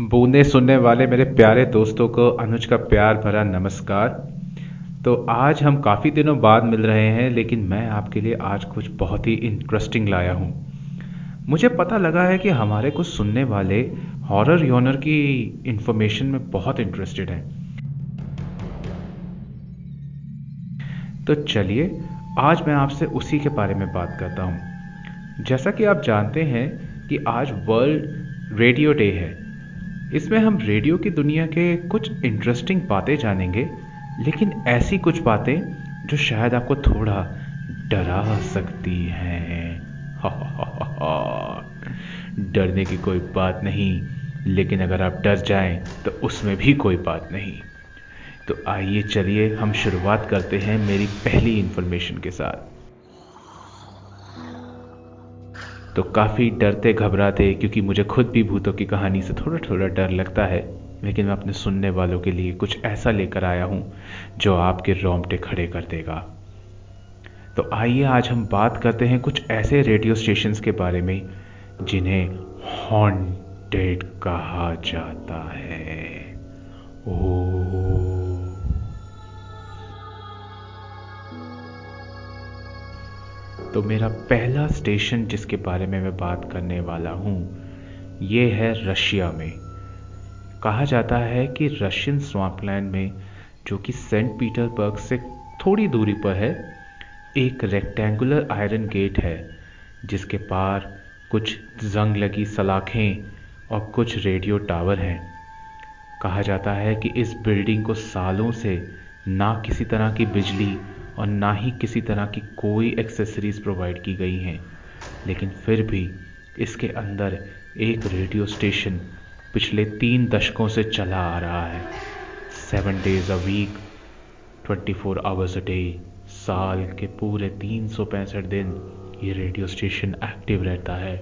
बूंदे सुनने वाले मेरे प्यारे दोस्तों को अनुज का प्यार भरा नमस्कार। तो आज हम काफ़ी दिनों बाद मिल रहे हैं, लेकिन मैं आपके लिए आज कुछ बहुत ही इंटरेस्टिंग लाया हूँ। मुझे पता लगा है कि हमारे कुछ सुनने वाले हॉरर योनर की इंफॉर्मेशन में बहुत इंटरेस्टेड हैं। तो चलिए, आज मैं आपसे उसी के बारे में बात करता हूँ। जैसा कि आप जानते हैं कि आज वर्ल्ड रेडियो डे है। इसमें हम रेडियो की दुनिया के कुछ इंटरेस्टिंग बातें जानेंगे, लेकिन ऐसी कुछ बातें जो शायद आपको थोड़ा डरा सकती हैं। डरने की कोई बात नहीं, लेकिन अगर आप डर जाएँ तो उसमें भी कोई बात नहीं। तो आइए चलिए, हम शुरुआत करते हैं मेरी पहली इंफॉर्मेशन के साथ। तो काफ़ी डरते, घबराते, क्योंकि मुझे खुद भी भूतों की कहानी से थोड़ा थोड़ा डर लगता है। लेकिन मैं अपने सुनने वालों के लिए कुछ ऐसा लेकर आया हूँ, जो आपके रोंगटे खड़े कर देगा। तो आइए आज हम बात करते हैं कुछ ऐसे रेडियो स्टेशन के बारे में, जिन्हें हॉन्टेड कहा जाता है। ओ तो मेरा पहला स्टेशन जिसके बारे में मैं बात करने वाला हूँ, ये है रशिया में। कहा जाता है कि रशियन स्वाम्पलैंड में, जो कि सेंट पीटरबर्ग से थोड़ी दूरी पर है, एक रेक्टेंगुलर आयरन गेट है, जिसके पार कुछ जंग लगी सलाखें और कुछ रेडियो टावर हैं। कहा जाता है कि इस बिल्डिंग को सालों से ना किसी तरह की बिजली और ना ही किसी तरह की कोई एक्सेसरीज प्रोवाइड की गई हैं। लेकिन फिर भी इसके अंदर एक रेडियो स्टेशन पिछले तीन दशकों से चला आ रहा है। Seven days a week twenty four hours a day साल के पूरे तीन सौ पैंसठ दिन ये रेडियो स्टेशन एक्टिव रहता है।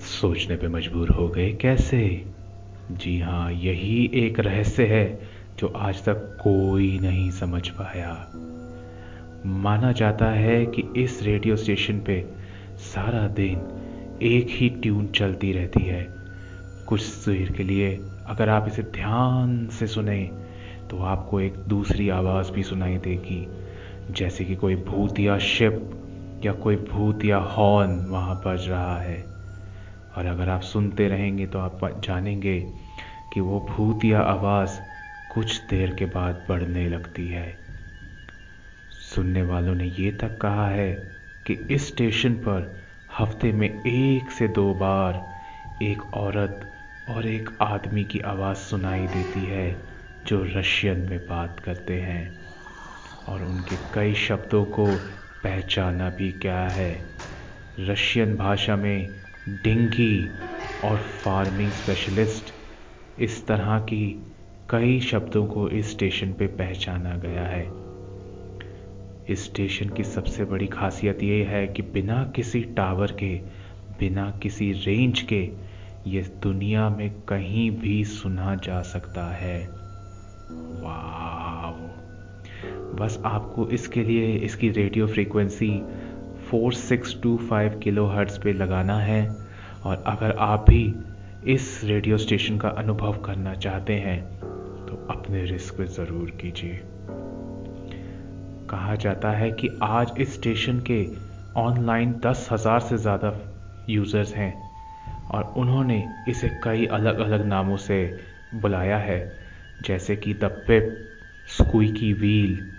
सोचने पे मजबूर हो गए कैसे? जी हाँ यही एक रहस्य है जो आज तक कोई नहीं समझ पाया। माना जाता है कि इस रेडियो स्टेशन पे सारा दिन एक ही ट्यून चलती रहती है। कुछ देर के लिए अगर आप इसे ध्यान से सुने तो आपको एक दूसरी आवाज़ भी सुनाई देगी। जैसे कि कोई भूत या शिप या कोई भूत या हॉर्न वहाँ बज रहा है। और अगर आप सुनते रहेंगे तो आप जानेंगे कि वो भूत या आवाज़ कुछ देर के बाद बढ़ने लगती है। सुनने वालों ने ये तक कहा है कि इस स्टेशन पर हफ़्ते में एक से दो बार एक औरत और एक आदमी की आवाज़ सुनाई देती है जो रशियन में बात करते हैं और उनके कई शब्दों को पहचाना भी क्या है। रशियन भाषा में डिंगी और फ़ार्मिंग स्पेशलिस्ट इस तरह की कई शब्दों को इस स्टेशन पे पहचाना गया है। इस स्टेशन की सबसे बड़ी खासियत ये है कि बिना किसी टावर के, बिना किसी रेंज के, ये दुनिया में कहीं भी सुना जा सकता है। वाह बस आपको इसके लिए इसकी रेडियो फ्रीक्वेंसी 4625 किलोहर्ट्ज़ पे लगाना है। और अगर आप भी इस रेडियो स्टेशन का अनुभव करना चाहते हैं तो अपने रिस्क पे ज़रूर कीजिए। कहा जाता है कि आज इस स्टेशन के ऑनलाइन दस हज़ार से ज़्यादा यूज़र्स हैं और उन्होंने इसे कई अलग अलग नामों से बुलाया है, जैसे कि द पिप स्क्वीकी व्हील,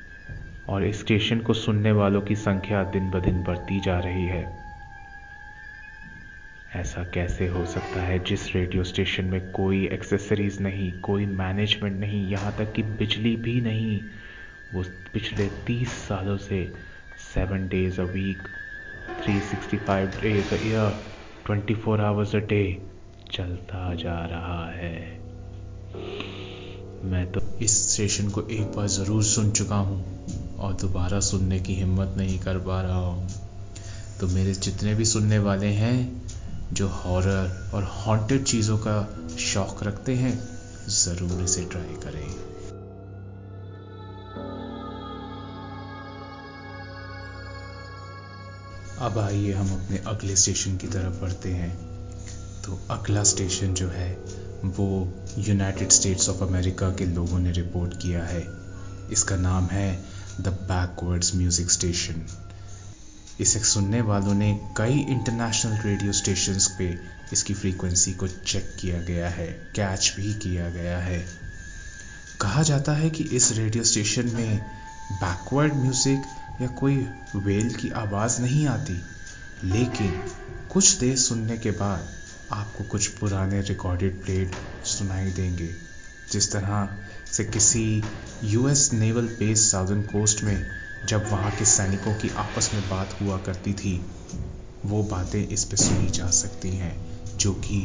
और इस स्टेशन को सुनने वालों की संख्या दिन ब दिन बढ़ती जा रही है। ऐसा कैसे हो सकता है? जिस रेडियो स्टेशन में कोई एक्सेसरीज नहीं, कोई मैनेजमेंट नहीं, यहाँ तक कि बिजली भी नहीं, वो पिछले तीस सालों से seven days a week three sixty five days a year twenty four hours a day चलता जा रहा है। मैं तो इस स्टेशन को एक बार ज़रूर सुन चुका हूँ और दोबारा सुनने की हिम्मत नहीं कर पा रहा हूँ। तो मेरे जितने भी सुनने वाले हैं जो हॉरर और हॉन्टेड चीज़ों का शौक रखते हैं, ज़रूर इसे ट्राई करें। अब आइए हम अपने अगले स्टेशन की तरफ़ बढ़ते हैं। तो अगला स्टेशन जो है, वो यूनाइटेड स्टेट्स ऑफ़ अमेरिका के लोगों ने रिपोर्ट किया है। इसका नाम है द बैकवर्ड्स म्यूज़िक स्टेशन इसे सुनने वालों ने कई इंटरनेशनल रेडियो स्टेशंस पे इसकी फ्रीक्वेंसी को चेक किया गया है कैच भी किया गया है। कहा जाता है कि इस रेडियो स्टेशन में बैकवर्ड म्यूज़िक या कोई वेल की आवाज़ नहीं आती, लेकिन कुछ देर सुनने के बाद आपको कुछ पुराने रिकॉर्डेड प्लेट सुनाई देंगे। जिस तरह से किसी US naval base southern coast में जब वहाँ के सैनिकों की आपस में बात हुआ करती थी, वो बातें इस पे सुनी जा सकती हैं, जो कि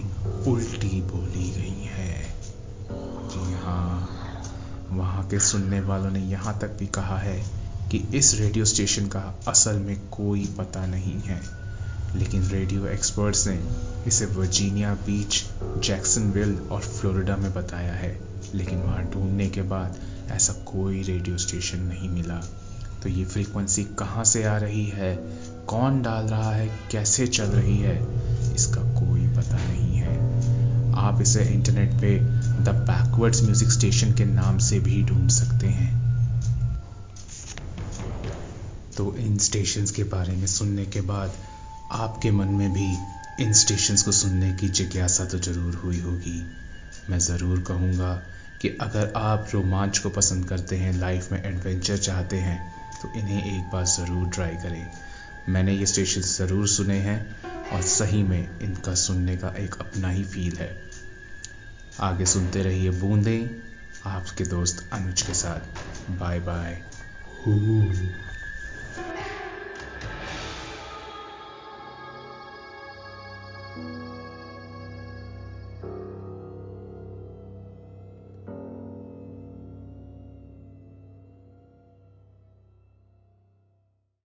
उल्टी बोली गई हैं। जी हाँ वहाँ के सुनने वालों ने यहाँ तक भी कहा है कि इस रेडियो स्टेशन का असल में कोई पता नहीं है, लेकिन रेडियो एक्सपर्ट्स ने इसे वर्जीनिया बीच, जैक्सनविल और फ्लोरिडा में बताया है, लेकिन वहाँ ढूँढने के बाद ऐसा कोई रेडियो स्टेशन नहीं मिला। तो ये फ्रीक्वेंसी कहाँ से आ रही है? कौन डाल रहा है? कैसे चल रही है? इसका कोई पता नहीं है। आप इसे इंटरनेट पे द बैकवर्ड्स म्यूज़िक स्टेशन के नाम से भी ढूंढ सकते हैं। तो इन स्टेशंस के बारे में सुनने के बाद आपके मन में भी इन स्टेशंस को सुनने की जिज्ञासा तो ज़रूर हुई होगी। मैं ज़रूर कहूँगा कि अगर आप रोमांच को पसंद करते हैं लाइफ में एडवेंचर चाहते हैं तो इन्हें एक बार ज़रूर ट्राई करें। मैंने ये स्टेशन ज़रूर सुने हैं और सही में इनका सुनने का एक अपना ही फील है। आगे सुनते रहिए बूंदें, आपके दोस्त अनुज के साथ। Bye bye